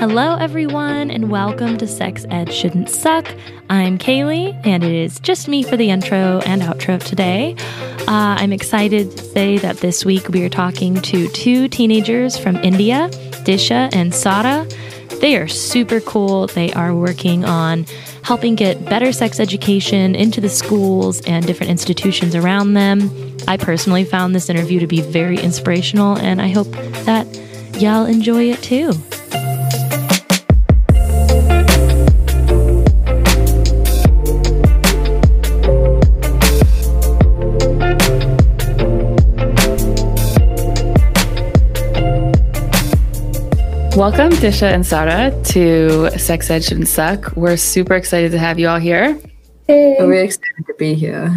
Hello, everyone, and welcome to Sex Ed Shouldn't Suck. I'm Kaylee, and it is just me for the intro and outro today. Uh, I'm excited to say that this week we are talking to two teenagers from India, Disha and Sada. They are super cool. They are working on helping get better sex education into the schools and different institutions around them. I personally found this interview to be very inspirational, and I hope that y'all enjoy it too. Welcome, Disha and Sada, to Sex Ed Shouldn't Suck. We're super excited to have you all here. Hey. We're excited to be here.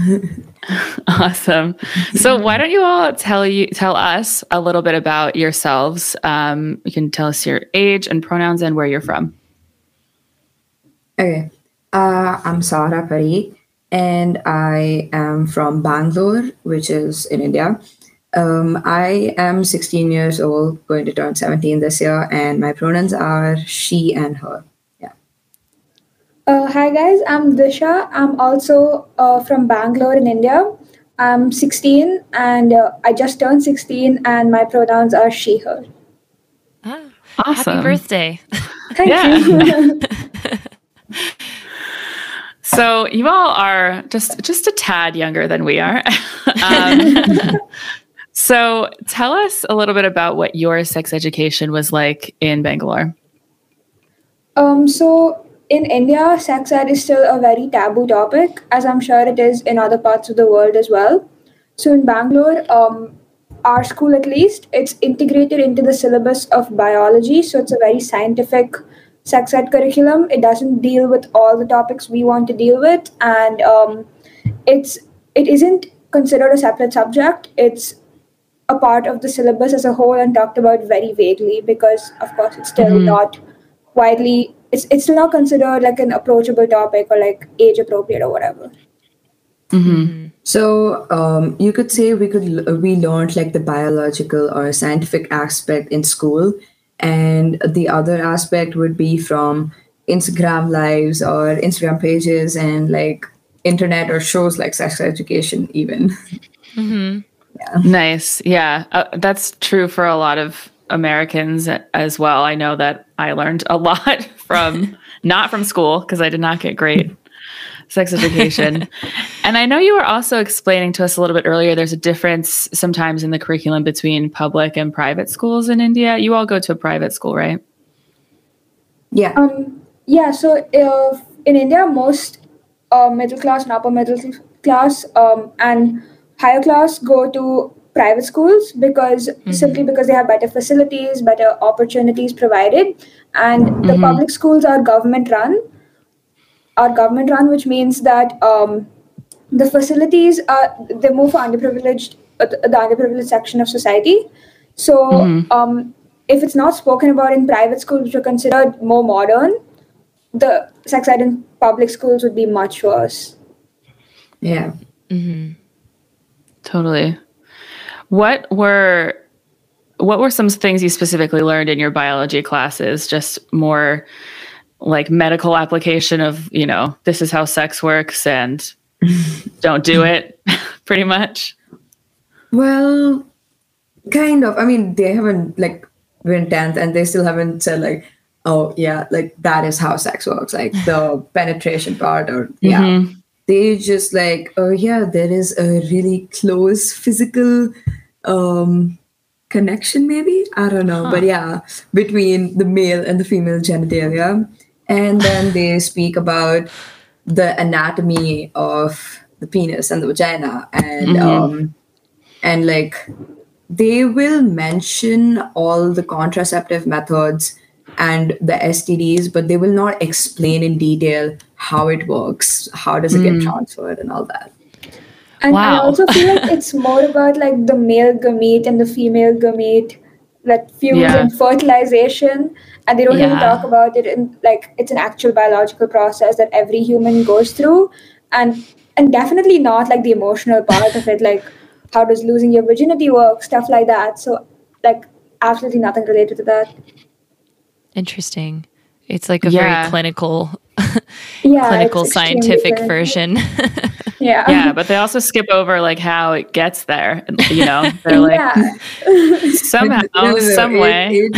awesome. So, why don't you all tell you tell us a little bit about yourselves? Um, you can tell us your age and pronouns and where you're from. Okay, uh, I'm Sada Parikh, and I am from Bangalore, which is in India. Um, I am 16 years old, going to turn 17 this year, and my pronouns are she and her. Yeah. Uh, hi guys, I'm Disha. I'm also uh, from Bangalore in India. I'm 16 and uh, I just turned 16, and my pronouns are she, her. Ah, awesome. Happy birthday. Thank you. so you all are just just a tad younger than we are. um, so tell us a little bit about what your sex education was like in Bangalore. Um, so in India, sex ed is still a very taboo topic, as I'm sure it is in other parts of the world as well. So in Bangalore, um, our school at least, it's integrated into the syllabus of biology. So it's a very scientific sex ed curriculum. It doesn't deal with all the topics we want to deal with, and um, it's it isn't considered a separate subject. It's a part of the syllabus as a whole and talked about very vaguely because of course it's still mm-hmm. not widely it's it's still not considered like an approachable topic or like age appropriate or whatever mm-hmm. so um, you could say we could we learned like the biological or scientific aspect in school and the other aspect would be from instagram lives or instagram pages and like internet or shows like sex education even mm-hmm. Yeah. Nice. Yeah. Uh, that's true for a lot of Americans as well. I know that I learned a lot from not from school because I did not get great sex education. and I know you were also explaining to us a little bit earlier there's a difference sometimes in the curriculum between public and private schools in India. You all go to a private school, right? Yeah. Um, yeah. So uh, in India, most uh, middle class and upper middle class um, and higher class go to private schools because mm-hmm. simply because they have better facilities better opportunities provided and mm-hmm. the public schools are government run are government run which means that um, the facilities are they move for underprivileged uh, the underprivileged section of society so mm-hmm. um, if it's not spoken about in private schools which are considered more modern the sex ed in public schools would be much worse yeah mm-hmm. Totally. What were what were some things you specifically learned in your biology classes? Just more like medical application of, you know, this is how sex works and don't do it, pretty much. Well, kind of. I mean, they haven't like been tenth and they still haven't said like, oh yeah, like that is how sex works, like the penetration part or yeah. Mm-hmm they just like oh yeah there is a really close physical um connection maybe i don't know huh. but yeah between the male and the female genitalia and then they speak about the anatomy of the penis and the vagina and mm-hmm. um and like they will mention all the contraceptive methods and the STDs, but they will not explain in detail how it works, how does it mm. get hmm. transferred, and all that. And wow. I also feel like it's more about like the male gamete and the female gamete that fuse yeah. in fertilization, and they don't yeah. even talk about it in like it's an actual biological process that every human goes through, and and definitely not like the emotional part of it, like how does losing your virginity work, stuff like that. So like absolutely nothing related to that. Interesting. It's like a Yeah. very clinical, Yeah, clinical scientific clinical. version. Yeah. Yeah, but they also skip over like how it gets there. You know, they're like somehow, No, no, no, some it- way. It,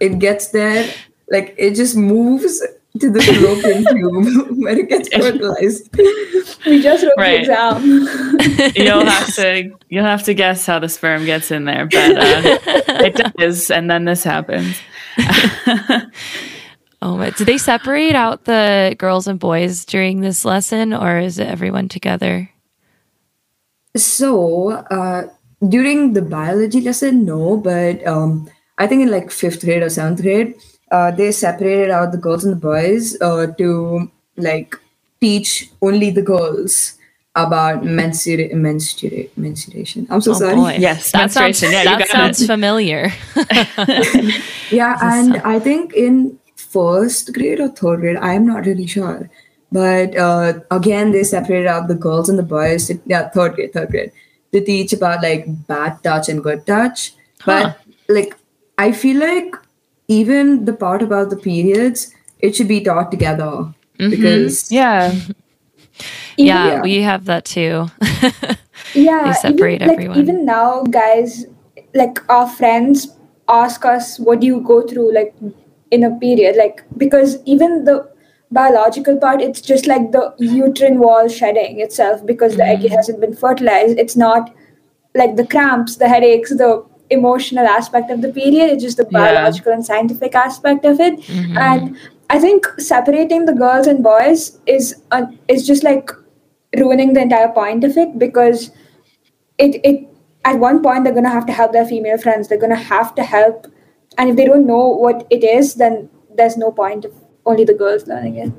it gets there, like it just moves to the fallopian tube where it gets fertilized. we just wrote Right. the exam. you'll have to you'll have to guess how the sperm gets in there, but uh, it does, and then this happens. Oh my! Do they separate out the girls and boys during this lesson, or is it everyone together? So uh, during the biology lesson, no, but um, I think in like fifth grade or seventh grade, uh, they separated out the girls and the boys uh, to like teach only the girls about mensura- mensura- menstruation. I'm so Oh sorry. boy! Yes, that sounds menstruation. Yeah, that sounds familiar. Yeah, and I think in first grade or third grade, I'm not really sure. But uh, again, they separated out the girls and the boys. To, yeah, third grade, third grade. To teach about like bad touch and good touch. But like, I feel like even the part about the periods, it should be taught together because Yeah, yeah, Yeah. we have that too. yeah They separate even, like, everyone. even now guys like our friends ask us what do you go through like in a period like because even the biological part it's just like the uterine wall shedding itself because the egg hasn't been fertilized it's not like the cramps the headaches the emotional aspect of the period it's just the Yeah. biological and scientific aspect of it and i think separating the girls and boys is uh, is just like ruining the entire point of it because it it at one point they're gonna have to help their female friends. They're gonna have to help, and if they don't know what it is, then there's no point of only the girls learning it.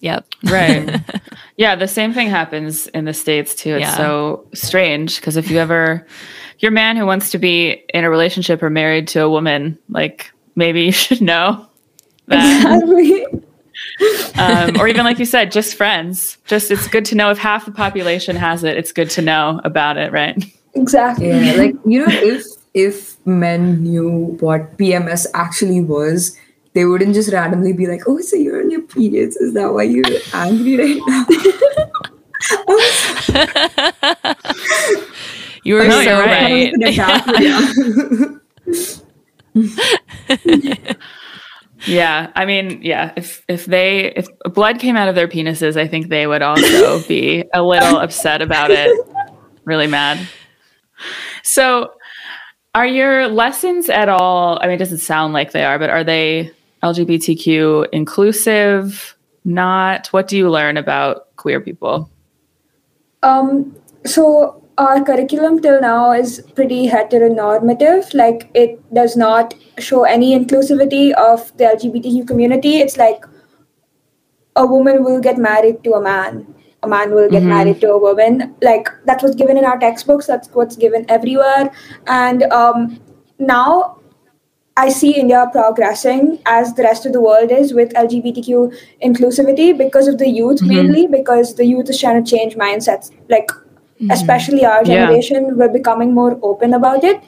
yep. right. yeah, the same thing happens in the states too. It's Yeah. so strange because if you ever, your man who wants to be in a relationship or married to a woman, like maybe you should know that. Exactly. um, or even like you said, just friends. Just it's good to know if half the population has it. It's good to know about it, right? exactly. yeah, like you know, if if men knew what PMS actually was, they wouldn't just randomly be like, "Oh, so you're on your periods? Is that why you're angry right now?" You were No, so you're right. right. Yeah. Yeah, I mean, yeah. If if they if blood came out of their penises, I think they would also be a little upset about it. Really mad. So, are your lessons at all? I mean, it doesn't sound like they are, but are they LGBTQ inclusive? Not. What do you learn about queer people? Um, so our curriculum till now is pretty heteronormative. Like it does not show any inclusivity of the LGBTQ community. It's like a woman will get married to a man. A man will get mm-hmm. married to a woman. Like that was given in our textbooks. That's what's given everywhere. And um, now I see India progressing as the rest of the world is with LGBTQ inclusivity because of the youth mm-hmm. mainly because the youth is trying to change mindsets like mm-hmm. especially our Yeah. generation we're becoming more open about it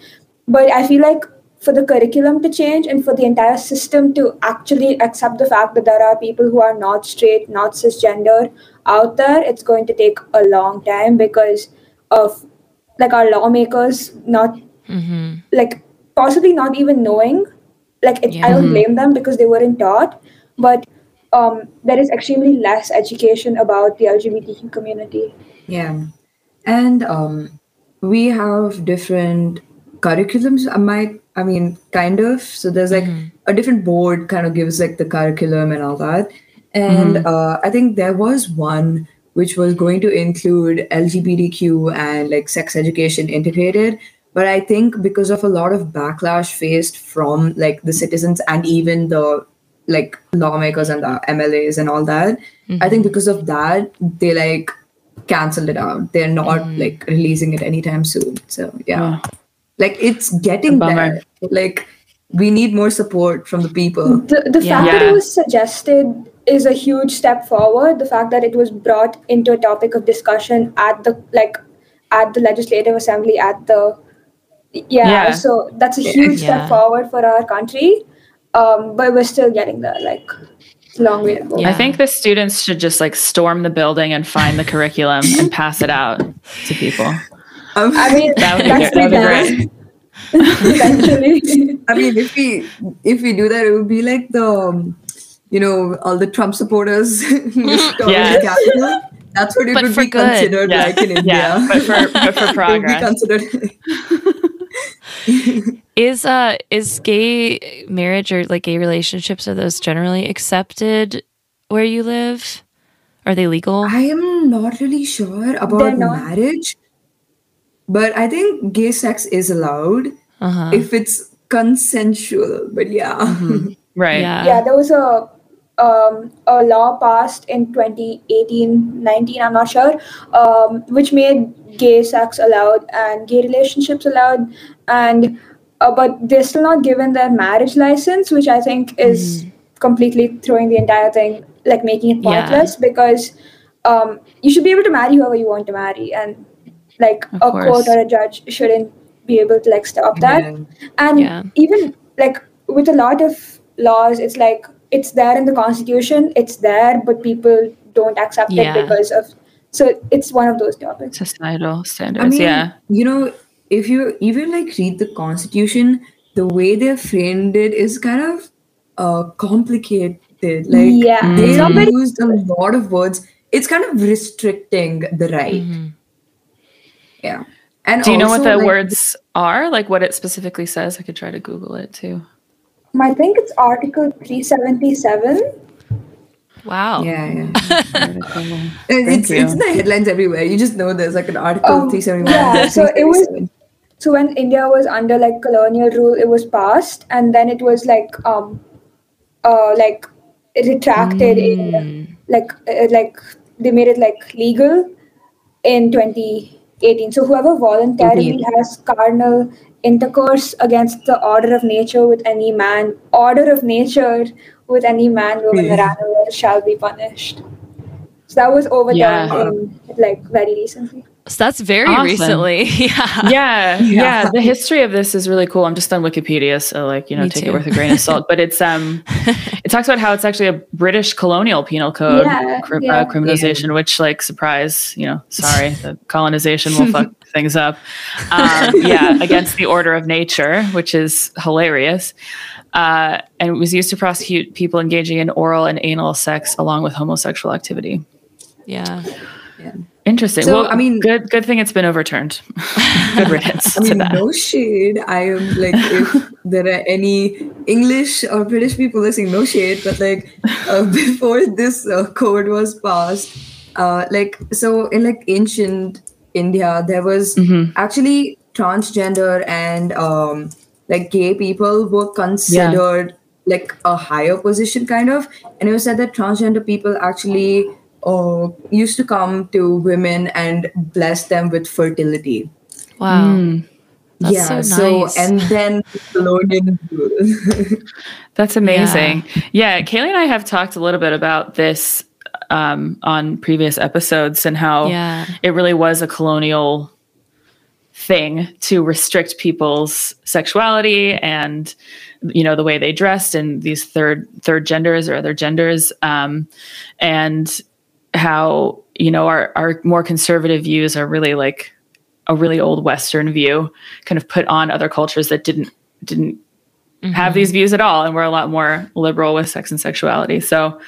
but I feel like for the curriculum to change and for the entire system to actually accept the fact that there are people who are not straight not cisgender out there it's going to take a long time because of like our lawmakers not like possibly not even knowing like it, i don't blame them because they weren't taught but um, there is extremely less education about the lgbtq community. Yeah. And um, we have different curriculums. I might, I mean, kind of. So there's like mm-hmm. a different board kind of gives like the curriculum and all that. And mm-hmm. uh, I think there was one which was going to include LGBTQ and like sex education integrated. But I think because of a lot of backlash faced from like the citizens and even the like lawmakers and the MLAs and all that, I think mm-hmm. because of that, they like canceled it out. They're not mm. like releasing it anytime soon. So yeah. Like it's getting bummer. there. Like we need more support from the people. the, the Yeah. fact that it was suggested is a huge step forward the fact that it was brought into a topic of discussion at the like at the legislative assembly at the yeah, Yeah. so that's a huge Yeah. step forward for our country um, but we're still getting there. Like, long way to go. Yeah. I think the students should just like storm the building and find the curriculum and pass it out to people. Um, I mean, That would be that's good. the That would be plan. Eventually. I mean, if we if we do that, it would be like the, um, you know, all the Trump supporters storming Yes. the Capitol. That's what it But would be good. considered Yeah. like in India. Yeah, but for- but for It would be progress. considered. Is uh is gay marriage or like gay relationships are those generally accepted where you live? Are they legal? I am not really sure about not. marriage, but I think gay sex is allowed Uh-huh. if it's consensual. But yeah, Mm-hmm. right. Yeah. yeah, there was a um, a law passed in 2018 19 i'm not sure um, which made gay sex allowed and gay relationships allowed and uh, but they're still not given their marriage license which i think is completely throwing the entire thing like making it Yeah. pointless because um, you should be able to marry whoever you want to marry and like Of a course. court or a judge shouldn't be able to like stop that Yeah. and Yeah. even like with a lot of laws it's like it's there in the constitution it's there but people don't accept Yeah. it because of so it's one of those topics Societal standards. I mean, yeah. you know, if you even like read the constitution, the way they framed it is kind of uh, complicated. Like Yeah, they it's not used a lot of words. It's kind of restricting the right. Mhm. Yeah. And Do you know what the like, words are? Like what it specifically says? I could try to Google it too. i think it's article 377 Wow. Yeah, yeah. Article. It's, it's in the headlines everywhere. You just know there's like an article Um, 371. yeah, so it was- 377. so when india was under like colonial rule it was passed and then it was like um uh like retracted in like uh, like they made it like legal in 2018 so whoever voluntarily 18. has carnal intercourse against the order of nature with any man order of nature with any man woman or Yeah. animal shall be punished so that was overturned Yeah. in like very recently So that's very Awesome. recently. yeah. yeah, yeah. The history of this is really cool. I'm just on Wikipedia, so like you know, Me take too. it with a grain of salt. But it's um, it talks about how it's actually a British colonial penal code Yeah, cri- yeah. Uh, criminalization, which like surprise, you know, sorry, the colonization will fuck things up. Um, yeah, against the order of nature, which is hilarious. Uh, and it was used to prosecute people engaging in oral and anal sex along with homosexual activity. Yeah. Interesting. So, well, I mean- good good thing it's been overturned. good riddance I to mean, that. no shade. I am like, if there are any English or British people listening, no shade. But like, uh, before this uh, code was passed, uh, like, so in like ancient India, there was Mhm. actually transgender and um, like gay people were considered like a higher position, kind of. And it was said that transgender people actually uh, used to come to women and bless them with fertility. Wow. Mm. That's yeah, so nice. and then colonial. That's amazing. Yeah. Kaylee and I have talked a little bit about this um, on previous episodes and how Yeah. it really was a colonial thing to restrict people's sexuality and you know the way they dressed and these third third genders or other genders um, and how you know our our more conservative views are really like a really old western view kind of put on other cultures that didn't didn't have these views at all and we're a lot more liberal with sex and sexuality. So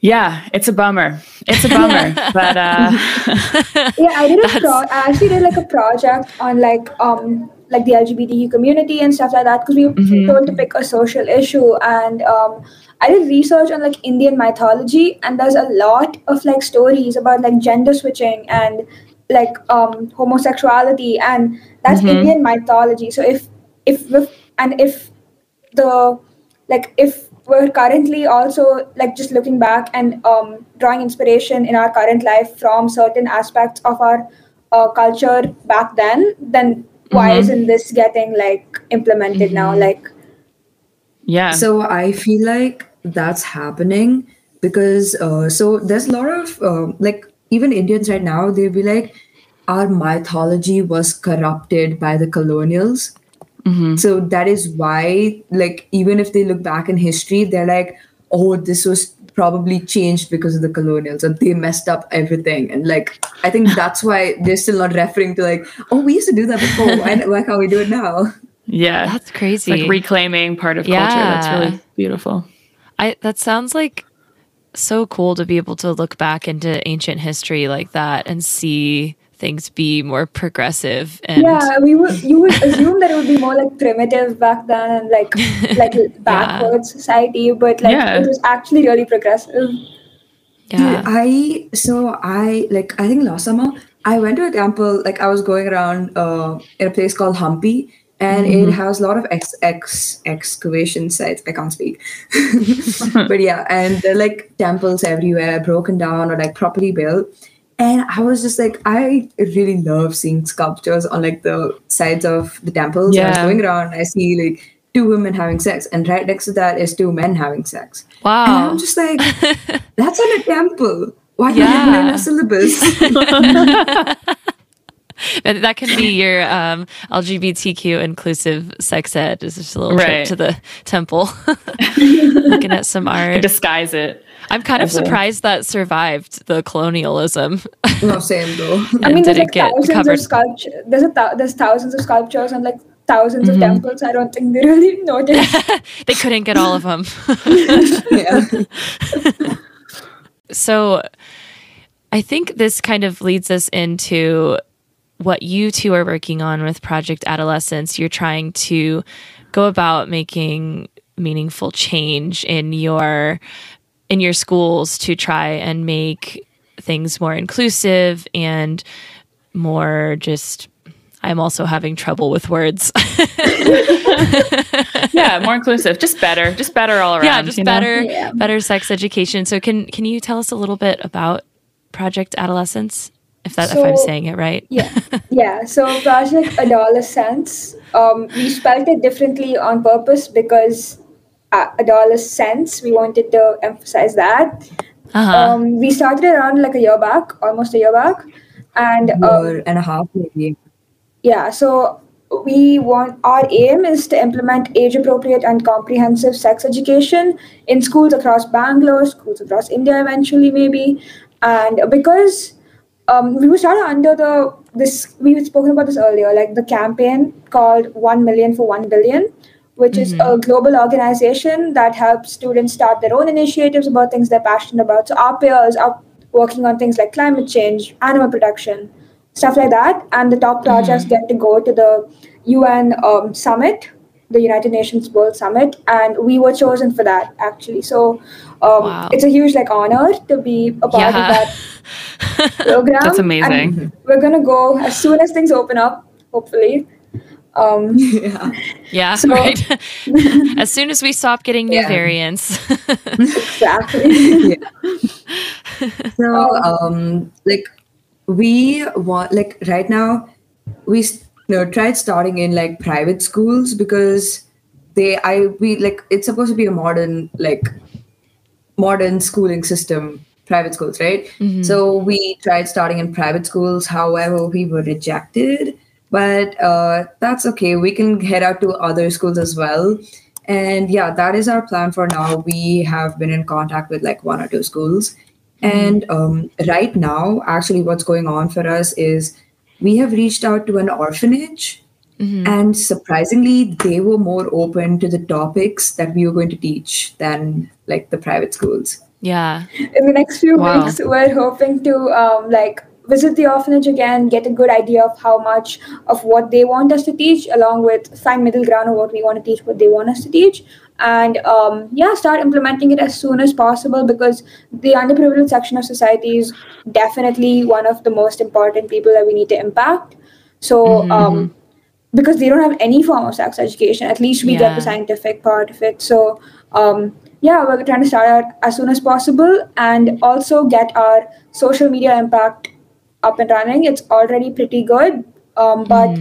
yeah it's a bummer. It's a bummer but uh yeah i did a pro- i actually did like a project on like um like the lgbtq community and stuff like that because we were Mhm. told to pick a social issue and um i did research on like indian mythology and there's a lot of like stories about like gender switching and like um homosexuality and that's Mhm. indian mythology so if if and if the like if we're currently also like just looking back and um, drawing inspiration in our current life from certain aspects of our uh, culture back then then why Mhm. isn't this getting like implemented now Mhm. like yeah so I feel like that's happening because uh, so there's a lot of uh, like even Indians right now they'll be like our mythology was corrupted by the colonials Mm-hmm. So that is why, like, even if they look back in history, they're like, oh, this was probably changed because of the colonials and they messed up everything. And like, I think that's why they're still not referring to like, oh, we used to do that before. why, why can't we do it now? Yeah. That's crazy. It's like reclaiming part of Yeah. culture. That's really beautiful. I that sounds like so cool to be able to look back into ancient history like that and see things be more progressive and yeah, we would you would assume that it would be more like primitive back then and like like backward society, but like Yeah. it was actually really progressive. yeah. I so I like I think last summer I went to a temple. Like I was going around uh, in a place called Hampi, and it has a lot of ex, ex excavation sites. I can't speak, but yeah, and they're like temples everywhere, broken down or like properly built. And I was just like, I really love seeing sculptures on like the sides of the temples. Yeah. I was going around, I see like two women having sex, and right next to that is two men having sex. And wow. I'm just like, that's in a temple. Why can't you in Yeah. a syllabus? And that can be your um, LGBTQ inclusive sex ed. Is just a little trip to the temple, looking at some art. Disguise it. I'm kind of as surprised that survived the colonialism. no, same though. I mean, there's like thousands covered. of sculpture. There's a thou- there's thousands of sculptures and like 1000s Mm-hmm. of temples. I don't think they really noticed. they couldn't get all of them. yeah. So I think this kind of leads us into what you two are working on with Project Adolescence. You're trying to go about making meaningful change in your in your schools to try and make things more inclusive and more just I'm also having trouble with words. Yeah, more inclusive. Just better. Just better all around. yeah, just better Yeah. better sex education. So can can you tell us a little bit about Project Adolescence? If that if I'm saying it right. Yeah, yeah. So Project Adolescence, um, we spelled it differently on purpose because uh, adolescence. We wanted to emphasize that. Uh-huh. Um, we started around like a year back, almost a year back, and um, Year and a half maybe. yeah. So we want our aim is to implement age-appropriate and comprehensive sex education in schools across Bangalore, schools across India, eventually maybe, and because um, we were started under the this we had spoken about this earlier, like the campaign called One Million for One Billion, which is a global organization that helps students start their own initiatives about things they're passionate about. So our peers are working on things like climate change, animal protection, stuff like that, and the top projects get to go to the UN um, summit, the United Nations World Summit, and we were chosen for that actually. So um, Wow. it's a huge like honor to be a part Yeah. of that program. That's and amazing. we're gonna go as soon as things open up, hopefully. Um, Yeah. Yeah, So- right. as soon as we stop getting new Yeah. variants. exactly. Yeah. So um like we want like right now we s- you know tried starting in like private schools because they I we like it's supposed to be a modern like modern schooling system private schools right so we tried starting in private schools however we were rejected but uh, that's okay. We can head out to other schools as well. And yeah that is our plan for now. We have been in contact with like one or two schools. And um, right now actually what's going on for us is we have reached out to an orphanage. And surprisingly they were more open to the topics that we were going to teach than like the private schools. Yeah. in the next few Wow. weeks we're hoping to um, like visit the orphanage again get a good idea of how much of what they want us to teach along with find middle ground of what we want to teach what they want us to teach. And um, yeah start implementing it as soon as possible because the underprivileged section of society is definitely one of the most important people that we need to impact. So um, because they don't have any form of sex education at least we get the scientific part of it. So um, yeah we're trying to start out as soon as possible and also get our social media impact up and running. It's already pretty good um, but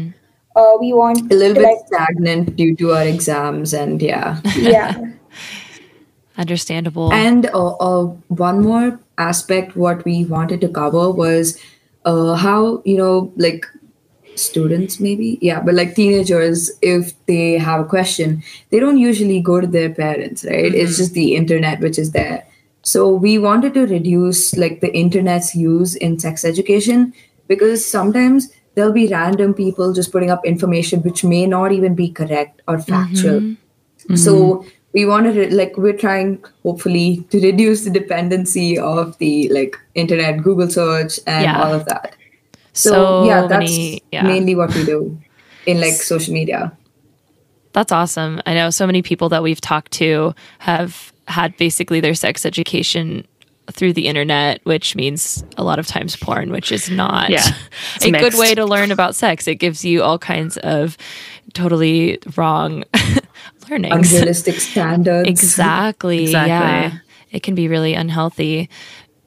uh, we want a little to bit like stagnant due to our exams and yeah. Yeah. Understandable. and uh, uh, one more aspect what we wanted to cover was uh, how you know like students maybe? Yeah but like teenagers if they have a question they don't usually go to their parents right? It's just the internet which is there so we wanted to reduce like the internet's use in sex education because sometimes there'll be random people just putting up information which may not even be correct or mm-hmm. factual so mm-hmm. we wanted to like we're trying hopefully to reduce the dependency of the like internet google search and Yeah. all of that so, So yeah that's many- yeah. mainly what we do in like social media That's awesome. I know so many people that we've talked to have had basically their sex education through the internet, which means a lot of times porn, which is not Yeah, it's a good way to learn about sex. It gives you all kinds of totally wrong learnings. unrealistic standards Exactly. Exactly. Yeah. It can be really unhealthy.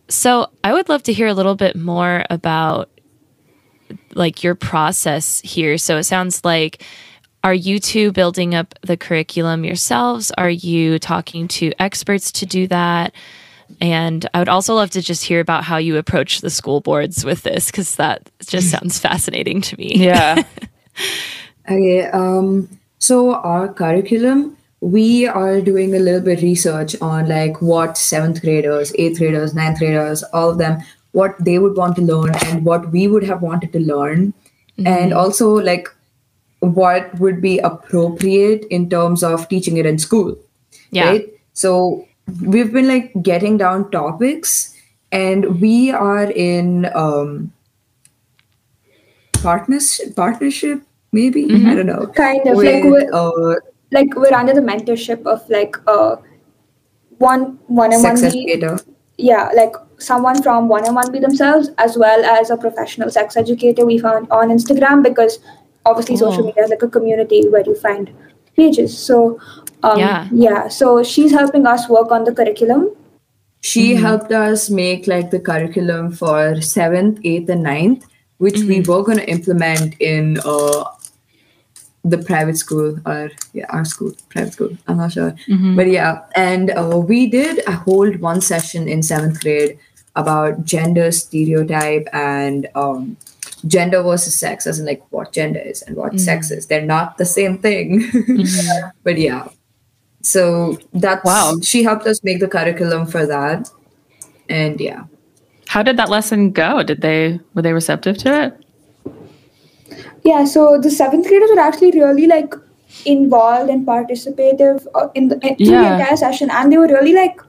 So I would love to hear a little bit more about like your process here. So it sounds like are you two building up the curriculum yourselves? Are you talking to experts to do that? And I would also love to just hear about how you approach the school boards with this because that just sounds fascinating to me. Yeah. Okay. Um, so our curriculum, we are doing a little bit research on like what seventh graders, eighth graders, ninth graders, all of them, what they would want to learn and what we would have wanted to learn, and also like what would be appropriate in terms of teaching it in school. Yeah. Right. So we've been like getting down topics, and we are in um, partnership. Partnership, maybe I don't know. Kind of, with like, we're- uh, like we're under the mentorship of like uh one one and one sex educator. yeah like someone from one M one B themselves as well as a professional sex educator we found on Instagram because obviously social media is like a community where you find pages. So um, Yeah. yeah. So she's helping us work on the curriculum. She helped us make like the curriculum for seventh, eighth, and ninth, which we were going to implement in uh, the private school or yeah, our school, private school. I'm not sure, but yeah. And uh, we did hold one session in seventh grade about gender stereotype and um, gender versus sex, as in like what gender is and what sex mm-hmm. is. They're not the same thing, mm-hmm. but yeah. So that's Wow. She helped us make the curriculum for that, and yeah. How did that lesson go? Did they were they receptive to it? Yeah, so the seventh graders were actually really like involved and participative uh, in the in, through the entire session, and they were really like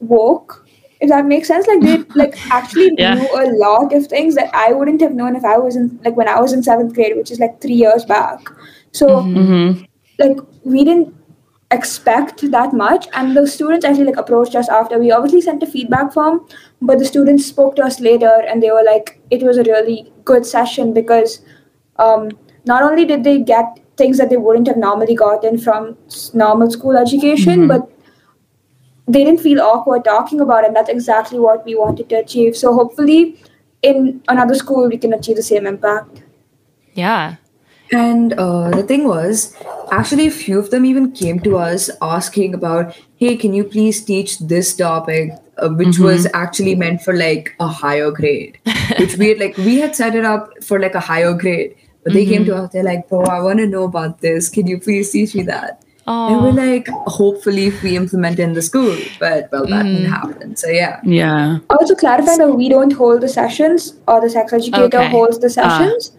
woke. If that makes sense, like they like actually Yeah. knew a lot of things that I wouldn't have known if I was in like when I was in seventh grade, which is like three years back. So Mm-hmm. like we didn't expect that much and the students actually like approached us after we obviously sent a feedback form but the students spoke to us later and they were like it was a really good session because um, not only did they get things that they wouldn't have normally gotten from normal school education but they didn't feel awkward talking about it and that's exactly what we wanted to achieve so hopefully in another school we can achieve the same impact Yeah. And uh, the thing was, actually, a few of them even came to us asking about, hey, can you please teach this topic, uh, which was actually meant for like a higher grade, which we had like, we had set it up for like a higher grade. But they came to us, they're like, bro, I want to know about this. Can you please teach me that? And we're Oh, like, hopefully, if we implement it in the school. But well, that didn't happen. So yeah. Yeah. also clarify that we don't hold the sessions or the sex educator Okay. holds the sessions uh,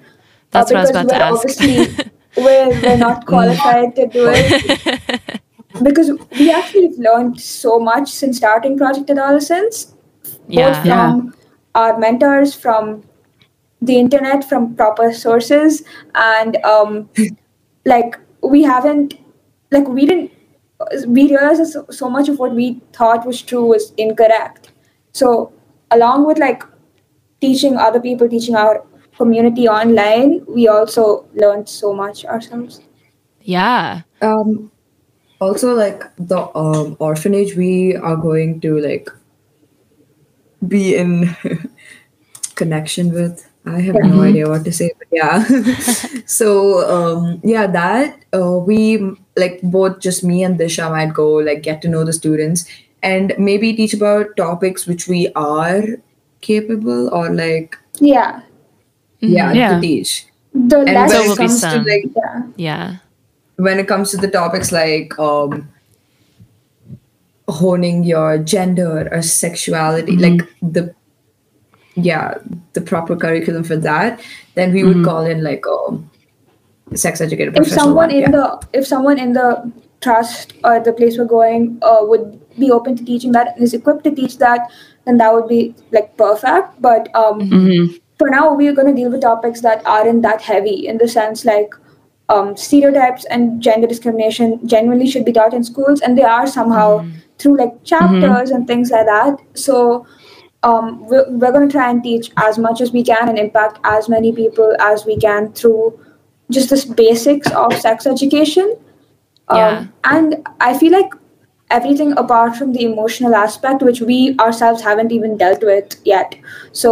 That's what I was about to we're ask. obviously we're, we're not qualified to do it because we actually have learned so much since starting project adolescence both yeah. from our mentors from the internet from proper sources and um like we haven't like we didn't we realized that so, so much of what we thought was true was incorrect so along with like teaching other people teaching our community online we also learned so much ourselves Yeah. Um, also, like the um, orphanage, we are going to like be in connection with. I have no idea what to say, but yeah. so um, yeah, that uh, we like both just me and Disha might go like get to know the students and maybe teach about topics which we are capable or like yeah yeah, Yeah. to teach. The And less when it be comes to like yeah. Yeah. when it comes to the topics like um honing your gender or sexuality Mm-hmm. like the yeah the proper curriculum for that then we would Mm-hmm. call in like um sex educator if someone one, in yeah. the if someone in the trust or the place we're going uh, would be open to teaching that and is equipped to teach that then that would be like perfect but um Mm-hmm. for now we're going to deal with topics that aren't that heavy in the sense like um, stereotypes and gender discrimination genuinely should be taught in schools and they are somehow through like chapters and things like that so um, we're, we're going to try and teach as much as we can and impact as many people as we can through just the basics of sex education. Um, Yeah. and i feel like everything apart from the emotional aspect which we ourselves haven't even dealt with yet. So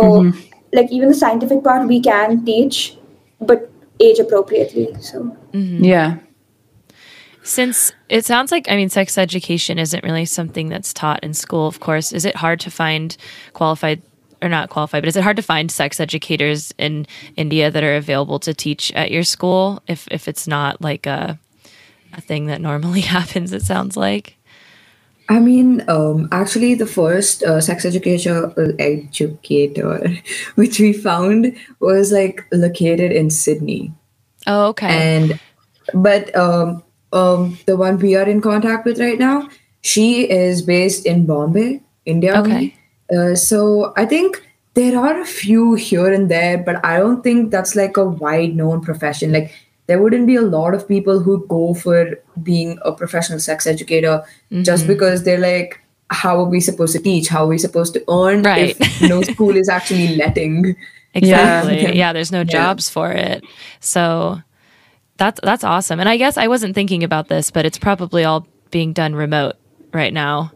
like even the scientific part we can teach but age appropriately so. Yeah. Since it sounds like, I mean, sex education isn't really something that's taught in school, of course, is it hard to find qualified or not qualified, but is it hard to find sex educators in India that are available to teach at your school if, if it's not like a, a thing that normally happens, it sounds like? I mean, um, actually, the first uh, sex educator uh, educator which we found was like located in Sydney, Oh, okay. and but um, um, the one we are in contact with right now, she is based in Bombay, India. Okay. Uh, so I think there are a few here and there, but I don't think that's like a wide known profession. Like there wouldn't be a lot of people who go for being a professional sex educator just because they're like, how are we supposed to teach? How are we supposed to earn Right. if no school is actually letting? Exactly. Yeah. Yeah. there's no jobs for it. So that's that's awesome. And I guess I wasn't thinking about this, but it's probably all being done remote right now.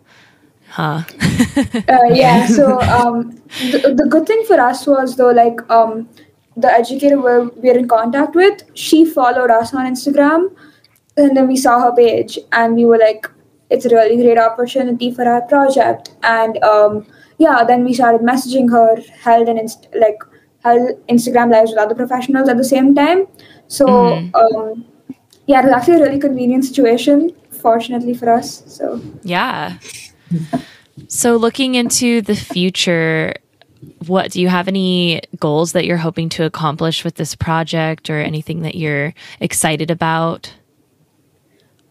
Huh. uh, yeah so um, the, the good thing for us was though like um, the educator we're, we're in contact with she followed us on instagram and then we saw her page and we were like it's a really great opportunity for our project and um, yeah then we started messaging her held an inst- like held instagram lives with other professionals at the same time so um, yeah it was actually a really convenient situation fortunately for us so Yeah. So looking into the future, what do you have any goals that you're hoping to accomplish with this project or anything that you're excited about?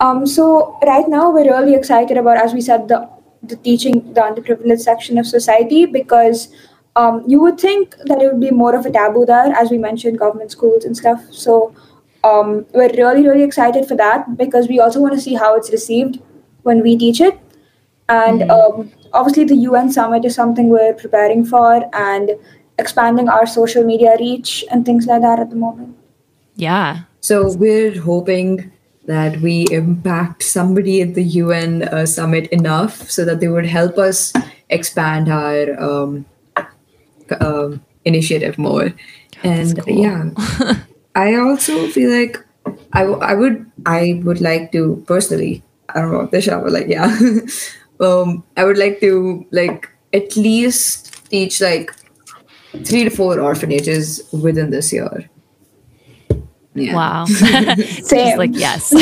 Um, so right now we're really excited about, as we said, the the teaching the underprivileged section of society because um, you would think that it would be more of a taboo there, as we mentioned, government schools and stuff. So um, we're really really excited for that because we also want to see how it's received when we teach it, and um, obviously the UN summit is something we're preparing for and expanding our social media reach and things like that at the moment. Yeah. So we're hoping that we impact somebody at the UN uh, summit enough so that they would help us expand our um, c- um, initiative more. and cool. yeah, I also feel like I, w- I would I would like to personally I don't know Disha but like yeah um I would like to like at least teach like three to four orphanages within this year. Yeah. Wow. Same. Just like yes.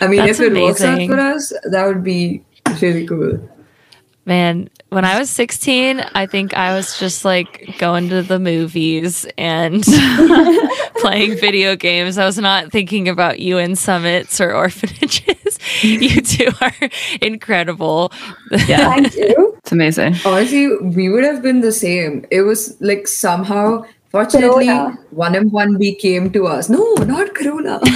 I mean, That's if it works out for us, that would be really cool. Man, when I was 16, I think I was just like going to the movies and playing video games. I was not thinking about UN summits or orphanages. you two are incredible. Yeah. Thank you. It's amazing. Honestly, we would have been the same. It was like somehow, fortunately, Corona. one M one B came to us. No, not Corona.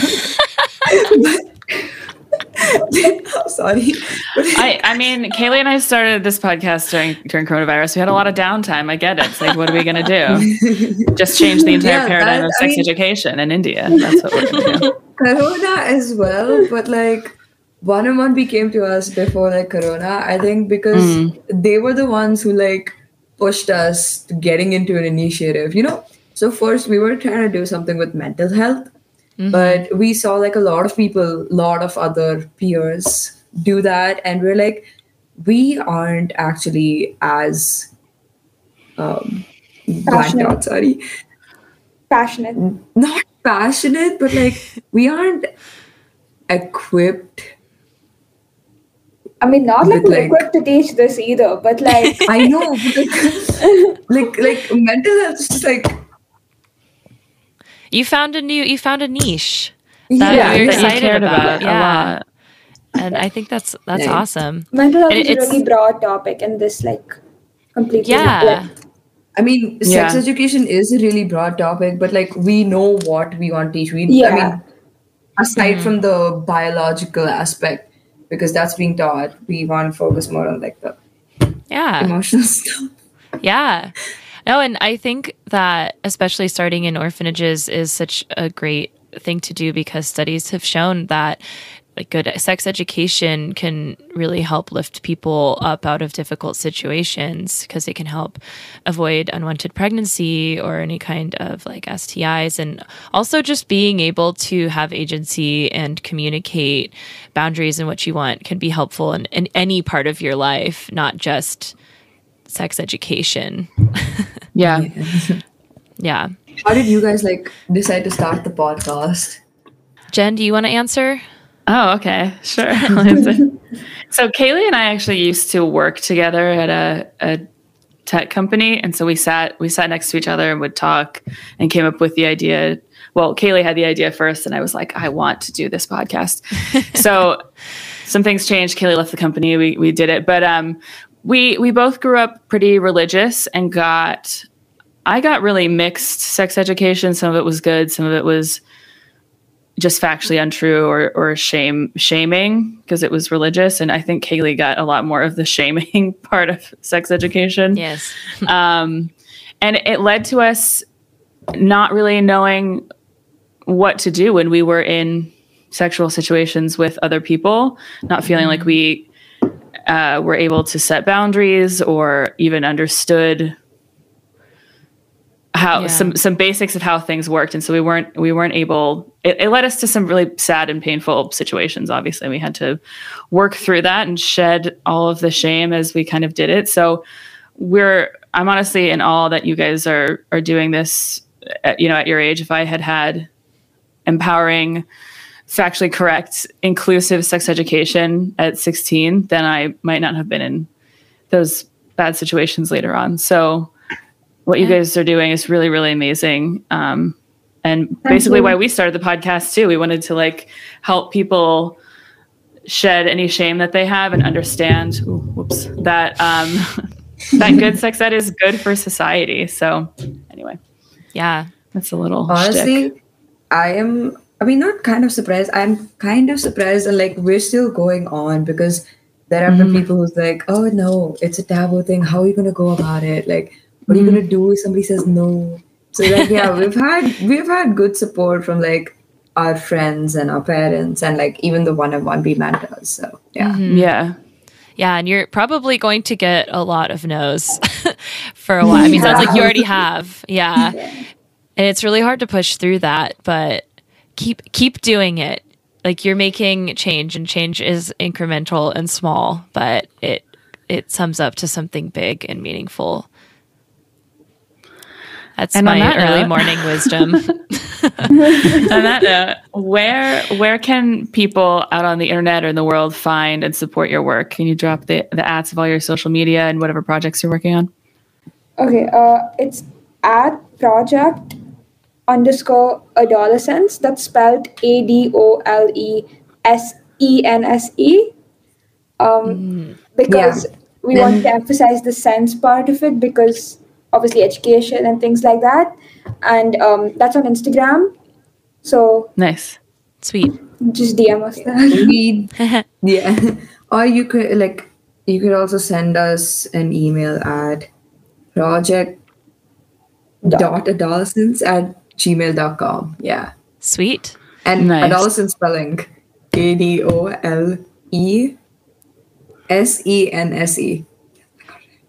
I'm oh, sorry. I, I mean, Kaylee and I started this podcast during during coronavirus. We had a lot of downtime. I get it. It's like, what are we gonna do? Just change the entire Yeah, paradigm that- of I sex mean- education in India. That's what we're gonna do. Corona as well, but like one and one became to us before like Corona. I think because hmm. they were the ones who like pushed us to getting into an initiative. You know, so first we were trying to do something with mental health, but we saw like a lot of people, a lot of other peers do that, and we're like, we aren't actually as um, Passionate. out. Sorry. passionate. Not passionate, but like we aren't equipped. I mean, not like like- equipped to teach this either, but like, I know, like, like, like mental health is just like You found a new, you found a niche yeah, that you're that you excited cared about. a Yeah. lot. And I think that's that's Yeah. awesome. mental health And is a really broad topic, and this like completely Yeah. like, I mean, sex Yeah. education is a really broad topic, but like we know what we want to teach. We, I mean, aside mm-hmm. from the biological aspect, because that's being taught, we want to focus more on like the Yeah. emotional stuff. Yeah. No, and I think that especially starting in orphanages is such a great thing to do because studies have shown that like good sex education can really help lift people up out of difficult situations because it can help avoid unwanted pregnancy or any kind of like STIs and also just being able to have agency and communicate boundaries and what you want can be helpful in, in any part of your life, not just sex education. Yeah. Yeah. How did you guys like decide to start the podcast? Jen, do you want to answer? Oh, okay. Sure. I'll answer. so Kaylee and I actually used to work together at a, a tech company. And so we sat we sat next to each other and would talk and came up with the idea. Well, Kaylee had the idea first, and I was like, I want to do this podcast. so some things changed. Kaylee left the company. We we did it. But um we we both grew up pretty religious and got I got really mixed sex education. Some of it was good, some of it was just factually untrue or or shame shaming because it was religious and i think kaylee got a lot more of the shaming part of sex education Yes. um, and it led to us not really knowing what to do when we were in sexual situations with other people not feeling like we uh, were able to set boundaries or even understood how Yeah. some some basics of how things worked. And so we weren't we weren't able it, it led us to some really sad and painful situations obviously we had to work through that and shed all of the shame as we kind of did it. So we're i'm honestly in awe that you guys are are doing this at, you know at your age. If i had had empowering factually correct inclusive sex education at 16 then i might not have been in those bad situations later on. So what you guys are doing is really really amazing um, and basically you. why we started the podcast too we wanted to like help people shed any shame that they have and understand ooh, whoops that um, that good sex ed is good for society so anyway Yeah. that's a little shtick. Honestly, I am. I mean, not kind of surprised. I'm kind of surprised, and like we're still going on because there have been people who's like, "Oh no, it's a taboo thing. How are you gonna go about it? Like, what are you gonna mm. do if somebody says no?" So like, yeah, we've had we've had good support from like our friends and our parents, and like even the one-on-one we mentors. So yeah, mm-hmm. yeah Yeah. And you're probably going to get a lot of no's for a while. I mean, it sounds like you already have. Yeah. And it's really hard to push through that, but keep keep doing it. Like you're making change and change is incremental and small, but it it sums up to something big and meaningful. That's And my that early note- morning wisdom. on that note, where where can people out on the internet or in the world find and support your work? Can you drop the the ads of all your social media and whatever projects you're working on? Okay, uh, it's at project underscore adolesense. That's spelled A D O L E S E N S E. Um, because we want to emphasize the sense part of it because obviously education and things like that. And um, that's on Instagram. So Nice. Sweet. just DM us there. we yeah, or you could like you could also send us an email at project dot adolesense at gmail.com yeah Sweet. and Nice. adolescence spelling a-d-o-l-e-s-e-n-s-e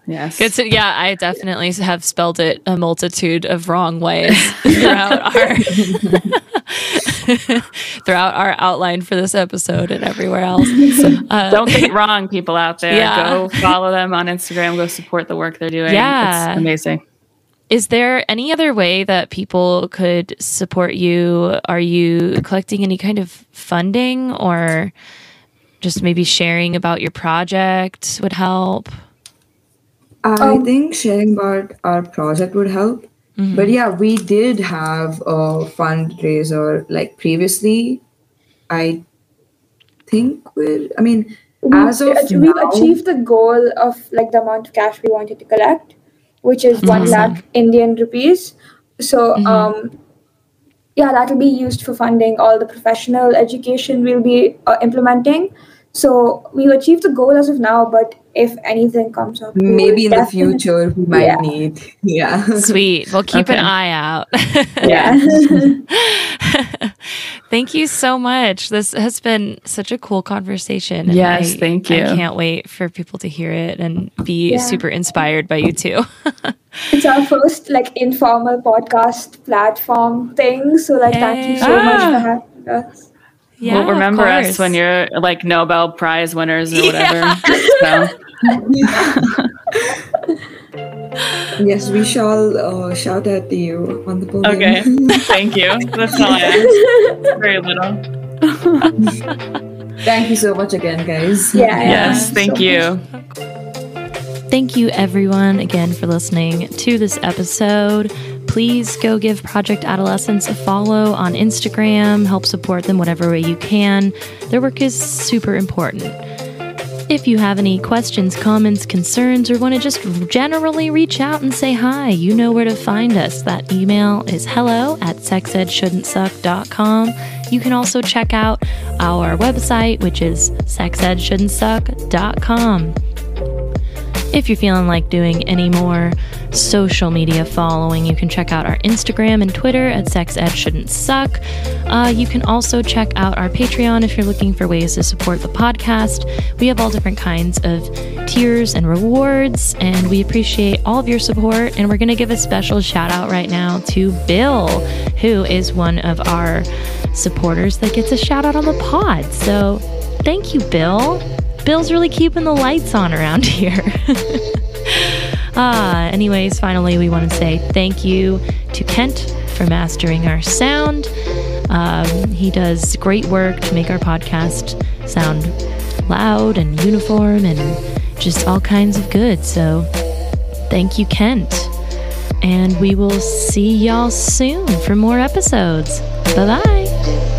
Yes. Good to, yeah, I definitely have spelled it a multitude of wrong ways throughout our throughout our outline for this episode and everywhere else. Uh, Don't get it wrong, people out there. Yeah. Go follow them on Instagram. Go support the work they're doing. Yeah. It's amazing. is there any other way that people could support you? Are you collecting any kind of funding or just maybe sharing about your project would help? I um, think sharing about our project would help. Mm-hmm. But yeah, we did have a fundraiser like previously. I think we're, I mean, we, as of we now, achieved the goal of like the amount of cash we wanted to collect, which is one mm-hmm. lakh Indian rupees. So, mm-hmm. um, yeah, that will be used for funding all the professional education we'll be uh, implementing. So we've achieved the goal as of now, but if anything comes up, maybe in the future we might yeah. need. Yeah. Sweet. We'll keep okay. an eye out. yeah. thank you so much. This has been such a cool conversation. Yes, I, thank you. I can't wait for people to hear it and be yeah. super inspired by you too. it's our first like informal podcast platform thing. So like Yay. thank you so ah. much for having us. Yeah, well, remember us when you're like Nobel Prize winners or whatever. Yeah. So. yes, we shall uh, shout at you on the podium. Okay, thank you. That's all I ask. Very little. thank you so much again, guys. Yeah. Yes, thank so you. Much. Thank you, everyone, again for listening to this episode please go give Project Adolescence a follow on Instagram. Help support them whatever way you can. Their work is super important. If you have any questions, comments, concerns, or want to just generally reach out and say hi, you know where to find us. That email is hello at sexedshouldn'tsuck.com. You can also check out our website, which is sexedshouldn'tsuck.com. If you're feeling like doing any more social media following, you can check out our Instagram and Twitter at Sex Ed Shouldn't Suck. Uh, you can also check out our Patreon if you're looking for ways to support the podcast. We have all different kinds of tiers and rewards, and we appreciate all of your support. And we're going to give a special shout out right now to Bill, who is one of our supporters that gets a shout out on the pod. So thank you, Bill. Bill's really keeping the lights on around here. Ah, anyways, finally, we want to say thank you to Kent for mastering our sound. Um, he does great work to make our podcast sound loud and uniform and just all kinds of good. So, thank you, Kent. And we will see y'all soon for more episodes. Bye bye.